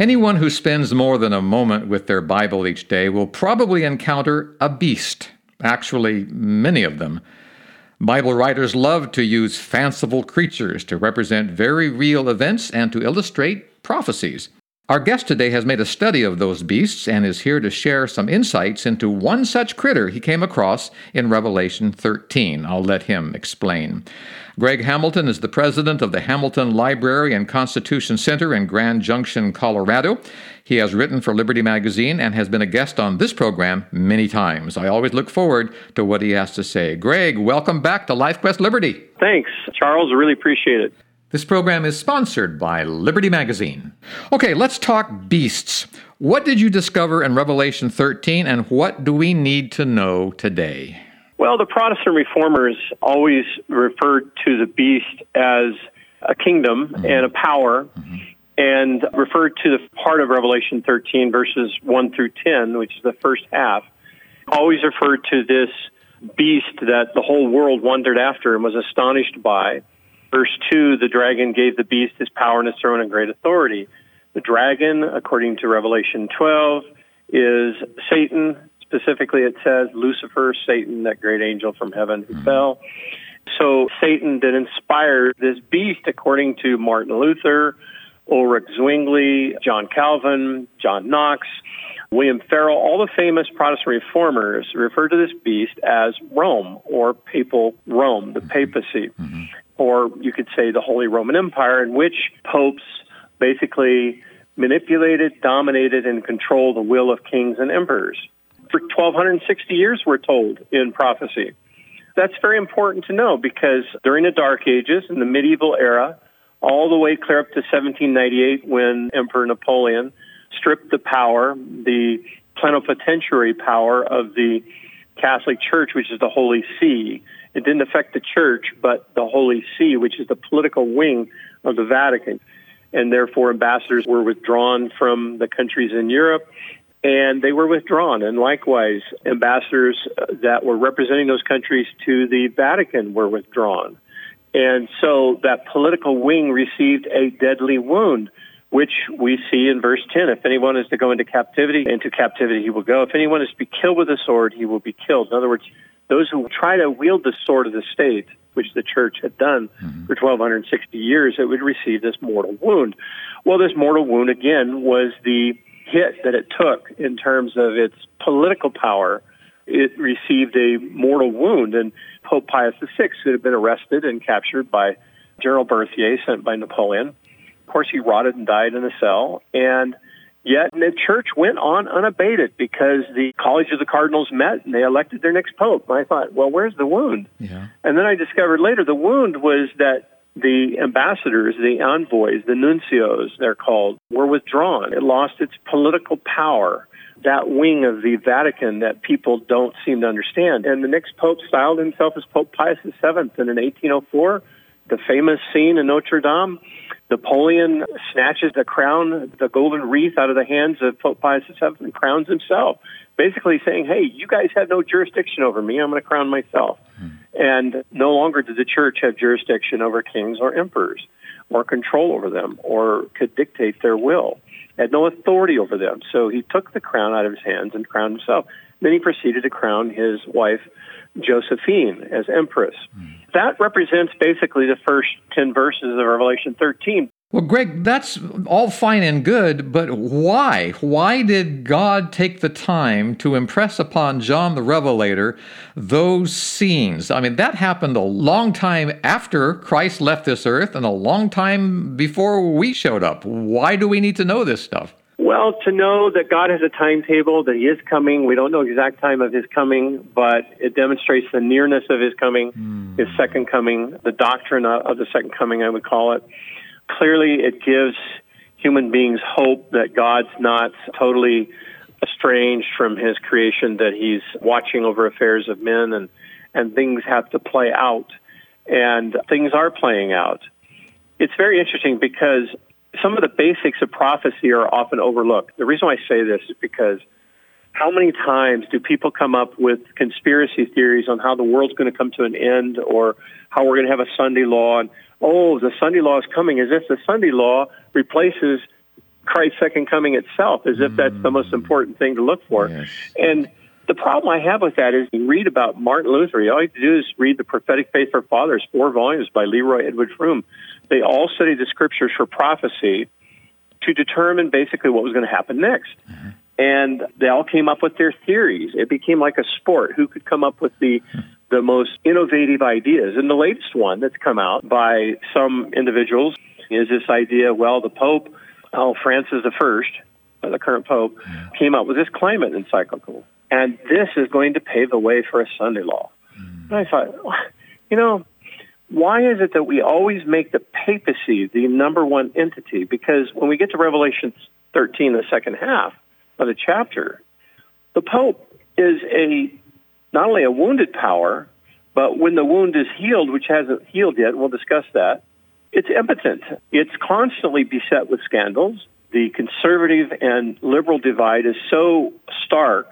Anyone who spends more than a moment with their Bible each day will probably encounter a beast, actually, many of them. Bible writers love to use fanciful creatures to represent very real events and to illustrate prophecies. Our guest today has made a study of those beasts and is here to share some insights into one such critter he came across in Revelation 13. I'll let him explain. Greg Hamilton is the president of the Hamilton Library and Constitution Center in Grand Junction, Colorado. He has written for Liberty Magazine and has been a guest on this program many times. I always look forward to what he has to say. Greg, welcome back to Life Quest Liberty. Thanks, Charles. I really appreciate it. This program is sponsored by Liberty Magazine. Okay, let's talk beasts. What did you discover in Revelation 13, and what do we need to know today? Well, the Protestant reformers always referred to the beast as a kingdom mm-hmm. and a power. Mm-hmm. And referred to the part of Revelation 13, verses 1 through 10, which is the first half, always referred to this beast that the whole world wondered after and was astonished by Verse 2, the dragon gave the beast his power and his throne and great authority. The dragon, according to Revelation 12, is Satan. Specifically, it says Lucifer, Satan, that great angel from heaven who mm-hmm. fell. So Satan did inspire this beast, according to Martin Luther, Ulrich Zwingli, John Calvin, John Knox, William Farel, all the famous Protestant reformers refer to this beast as Rome or papal Rome, the papacy. Mm-hmm or you could say the Holy Roman Empire, in which popes basically manipulated, dominated, and controlled the will of kings and emperors. For 1260 years, we're told in prophecy. That's very important to know because during the Dark Ages, in the medieval era, all the way clear up to 1798 when Emperor Napoleon stripped the power, the plenipotentiary power of the Catholic Church, which is the Holy See, it didn't affect the church, but the Holy See, which is the political wing of the Vatican. And therefore, ambassadors were withdrawn from the countries in Europe, and they were withdrawn. And likewise, ambassadors uh, that were representing those countries to the Vatican were withdrawn. And so that political wing received a deadly wound, which we see in verse 10. If anyone is to go into captivity, into captivity he will go. If anyone is to be killed with a sword, he will be killed. In other words, those who try to wield the sword of the state, which the church had done mm-hmm. for 1260 years, it would receive this mortal wound. Well, this mortal wound, again, was the hit that it took in terms of its political power. It received a mortal wound, and Pope Pius VI, who had been arrested and captured by General Berthier, sent by Napoleon, of course, he rotted and died in a cell, and Yet the church went on unabated because the College of the Cardinals met and they elected their next pope. And I thought, well, where's the wound? Yeah. And then I discovered later the wound was that the ambassadors, the envoys, the nuncios, they're called, were withdrawn. It lost its political power. That wing of the Vatican that people don't seem to understand. And the next pope styled himself as Pope Pius VII. And in 1804, the famous scene in Notre Dame, Napoleon snatches the crown, the golden wreath out of the hands of Pope Pius VII and crowns himself, basically saying, hey, you guys have no jurisdiction over me. I'm going to crown myself. Hmm. And no longer did the church have jurisdiction over kings or emperors or control over them or could dictate their will. Had no authority over them. So he took the crown out of his hands and crowned himself. Then he proceeded to crown his wife, Josephine, as empress. Mm. That represents basically the first 10 verses of Revelation 13. Well, Greg, that's all fine and good, but why? Why did God take the time to impress upon John the Revelator those scenes? I mean, that happened a long time after Christ left this earth and a long time before we showed up. Why do we need to know this stuff? Well, to know that God has a timetable, that He is coming. We don't know exact time of His coming, but it demonstrates the nearness of His coming, mm. His second coming, the doctrine of the second coming, I would call it. Clearly, it gives human beings hope that God's not totally estranged from his creation, that he's watching over affairs of men and, and things have to play out. And things are playing out. It's very interesting because some of the basics of prophecy are often overlooked. The reason why I say this is because how many times do people come up with conspiracy theories on how the world's going to come to an end or how we're going to have a Sunday law and oh the Sunday law is coming as if the Sunday law replaces Christ's second coming itself as if that's the most important thing to look for. Yes. And the problem I have with that is you read about Martin Luther. All you have to do is read the Prophetic Faith for Fathers, four volumes by Leroy Edward Froom. They all studied the scriptures for prophecy to determine basically what was going to happen next. Mm-hmm. And they all came up with their theories. It became like a sport. Who could come up with the the most innovative ideas? And the latest one that's come out by some individuals is this idea. Well, the Pope, oh Francis First, uh, the current Pope, came up with this climate encyclical, and this is going to pave the way for a Sunday law. And I thought, you know, why is it that we always make the papacy the number one entity? Because when we get to Revelation 13, the second half of the chapter, the Pope is a not only a wounded power, but when the wound is healed, which hasn't healed yet, we'll discuss that, it's impotent. It's constantly beset with scandals. The conservative and liberal divide is so stark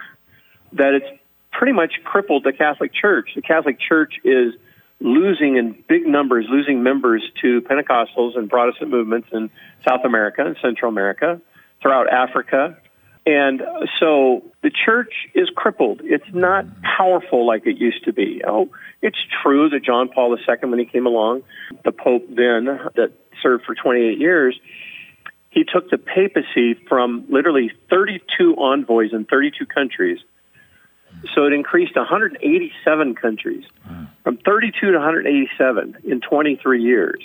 that it's pretty much crippled the Catholic Church. The Catholic Church is losing in big numbers, losing members to Pentecostals and Protestant movements in South America and Central America, throughout Africa. And so the church is crippled. It's not powerful like it used to be. Oh, it's true that John Paul II, when he came along, the Pope then that served for 28 years, he took the papacy from literally 32 envoys in 32 countries. So it increased 187 countries, from 32 to 187 in 23 years.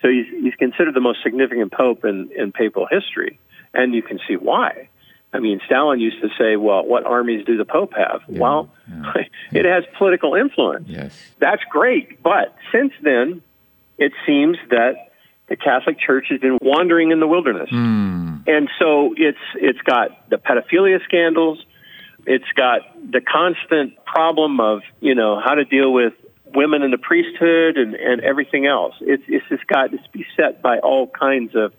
So he's, he's considered the most significant pope in, in papal history, and you can see why. I mean, Stalin used to say, well, what armies do the Pope have? Yeah, well, yeah. it has political influence. Yes. That's great. But since then, it seems that the Catholic Church has been wandering in the wilderness. Mm. And so it's it's got the pedophilia scandals, it's got the constant problem of, you know, how to deal with women in the priesthood and, and everything else. It's it's just got it's beset by all kinds of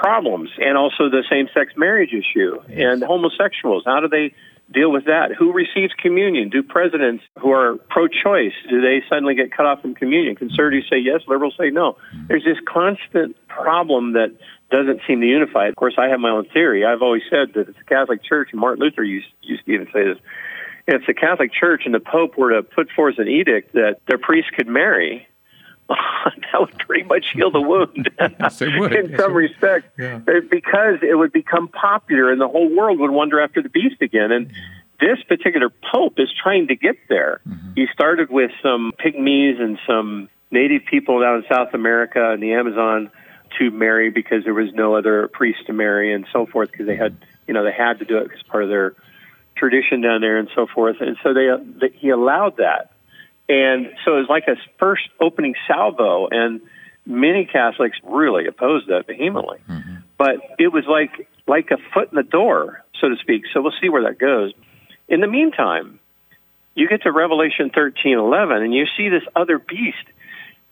problems and also the same sex marriage issue and homosexuals. How do they deal with that? Who receives communion? Do presidents who are pro choice, do they suddenly get cut off from communion? Conservatives say yes, liberals say no. There's this constant problem that doesn't seem to unify. Of course, I have my own theory. I've always said that it's the Catholic Church, and Martin Luther used, used to even say this. If the Catholic Church and the Pope were to put forth an edict that their priests could marry, that would pretty much heal the wound Yes, it would. in Yes, some respect Yeah. Because it would become popular and the whole world would wonder after the beast again and this particular pope is trying to get there Mm-hmm. he started with some pygmies and some native people down in south america and the amazon to marry because there was no other priest to marry and so forth because they had you know they had to do it as part of their tradition down there and so forth and so they, they he allowed that and so it was like a first opening salvo, and many Catholics really opposed that vehemently. Mm-hmm. But it was like like a foot in the door, so to speak. So we'll see where that goes. In the meantime, you get to Revelation thirteen eleven, and you see this other beast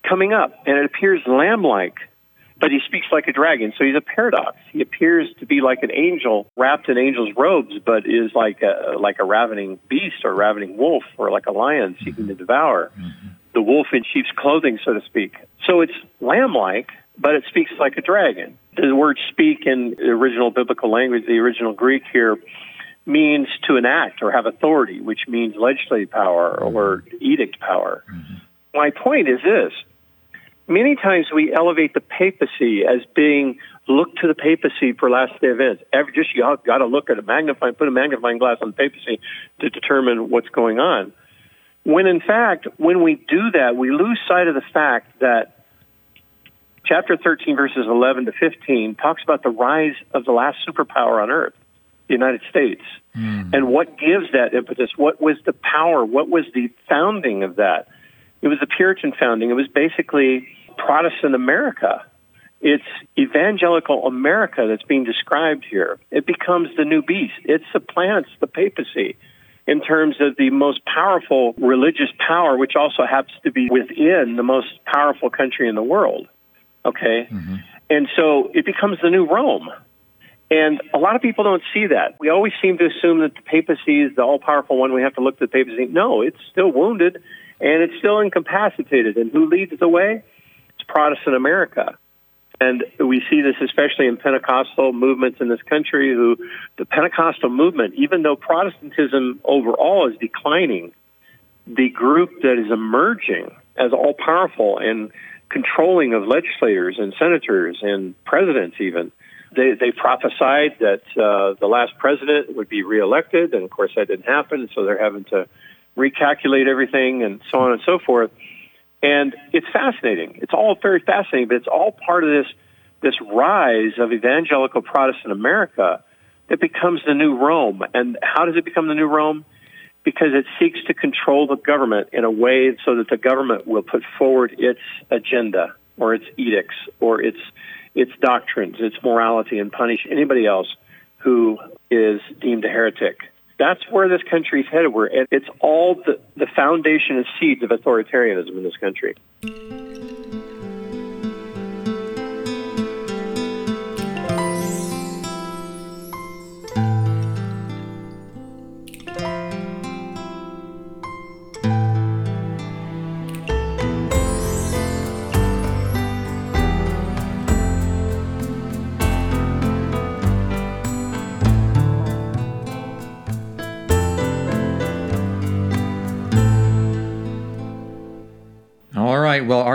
coming up, and it appears lamb-like, but he speaks like a dragon. So he's a paradox. He appears to be like an angel wrapped in angel's robes, but is like a like a ravening beast or ravening wolf or like a lion seeking to devour. Mm-hmm. The wolf in sheep's clothing, so to speak. So it's lamb-like, but it speaks like a dragon. The word "speak" in the original biblical language, the original Greek here, means to enact or have authority, which means legislative power or mm-hmm. edict power. Mm-hmm. My point is this many times we elevate the papacy as being look to the papacy for last day events. Every, just you got to look at a magnifying, put a magnifying glass on the papacy to determine what's going on. When in fact, when we do that, we lose sight of the fact that chapter 13, verses 11 to 15, talks about the rise of the last superpower on earth, the United States. Hmm. And what gives that impetus? What was the power? What was the founding of that? It was the Puritan founding. It was basically Protestant America. it's evangelical America that's being described here. It becomes the new beast. It supplants the papacy in terms of the most powerful religious power, which also happens to be within the most powerful country in the world. Okay? Mm-hmm. And so it becomes the new Rome. And a lot of people don't see that. We always seem to assume that the papacy is the all powerful one. We have to look to the papacy. No, it's still wounded and it's still incapacitated. And who leads the way? It's Protestant America. And we see this especially in Pentecostal movements in this country who the Pentecostal movement, even though Protestantism overall is declining, the group that is emerging as all powerful and controlling of legislators and senators and presidents even, they, they prophesied that uh, the last president would be reelected, and of course that didn't happen, so they're having to recalculate everything and so on and so forth. And it's fascinating. It's all very fascinating, but it's all part of this this rise of evangelical Protestant America that becomes the new Rome. And how does it become the new Rome? Because it seeks to control the government in a way so that the government will put forward its agenda or its edicts or its its doctrines, its morality, and punish anybody else who is deemed a heretic. That's where this country's headed. Where it's all the, the foundation and seeds of authoritarianism in this country.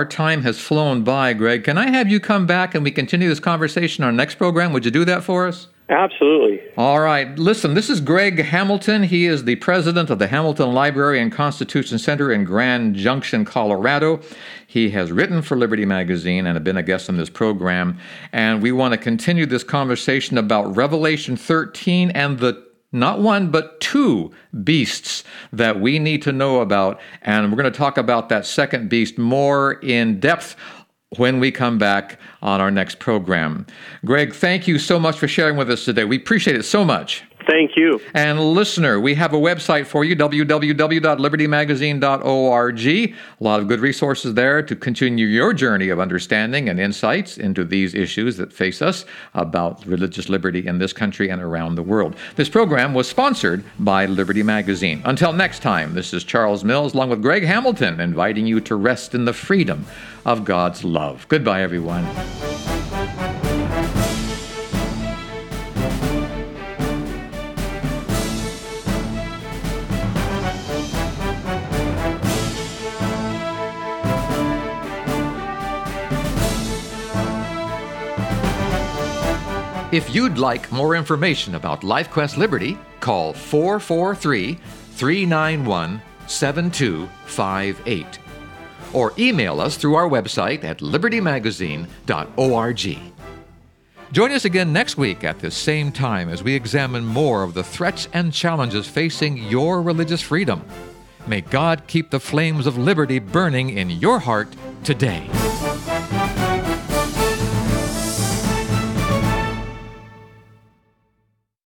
Our time has flown by, Greg. Can I have you come back and we continue this conversation on our next program? Would you do that for us? Absolutely. All right. Listen, this is Greg Hamilton. He is the president of the Hamilton Library and Constitution Center in Grand Junction, Colorado. He has written for Liberty Magazine and have been a guest on this program. And we want to continue this conversation about Revelation 13 and the not one, but two beasts that we need to know about. And we're going to talk about that second beast more in depth when we come back on our next program. Greg, thank you so much for sharing with us today. We appreciate it so much. Thank you. And listener, we have a website for you, www.libertymagazine.org. A lot of good resources there to continue your journey of understanding and insights into these issues that face us about religious liberty in this country and around the world. This program was sponsored by Liberty Magazine. Until next time, this is Charles Mills along with Greg Hamilton inviting you to rest in the freedom of God's love. Goodbye, everyone. If you'd like more information about LifeQuest Liberty, call 443 391 7258 or email us through our website at libertymagazine.org. Join us again next week at this same time as we examine more of the threats and challenges facing your religious freedom. May God keep the flames of liberty burning in your heart today.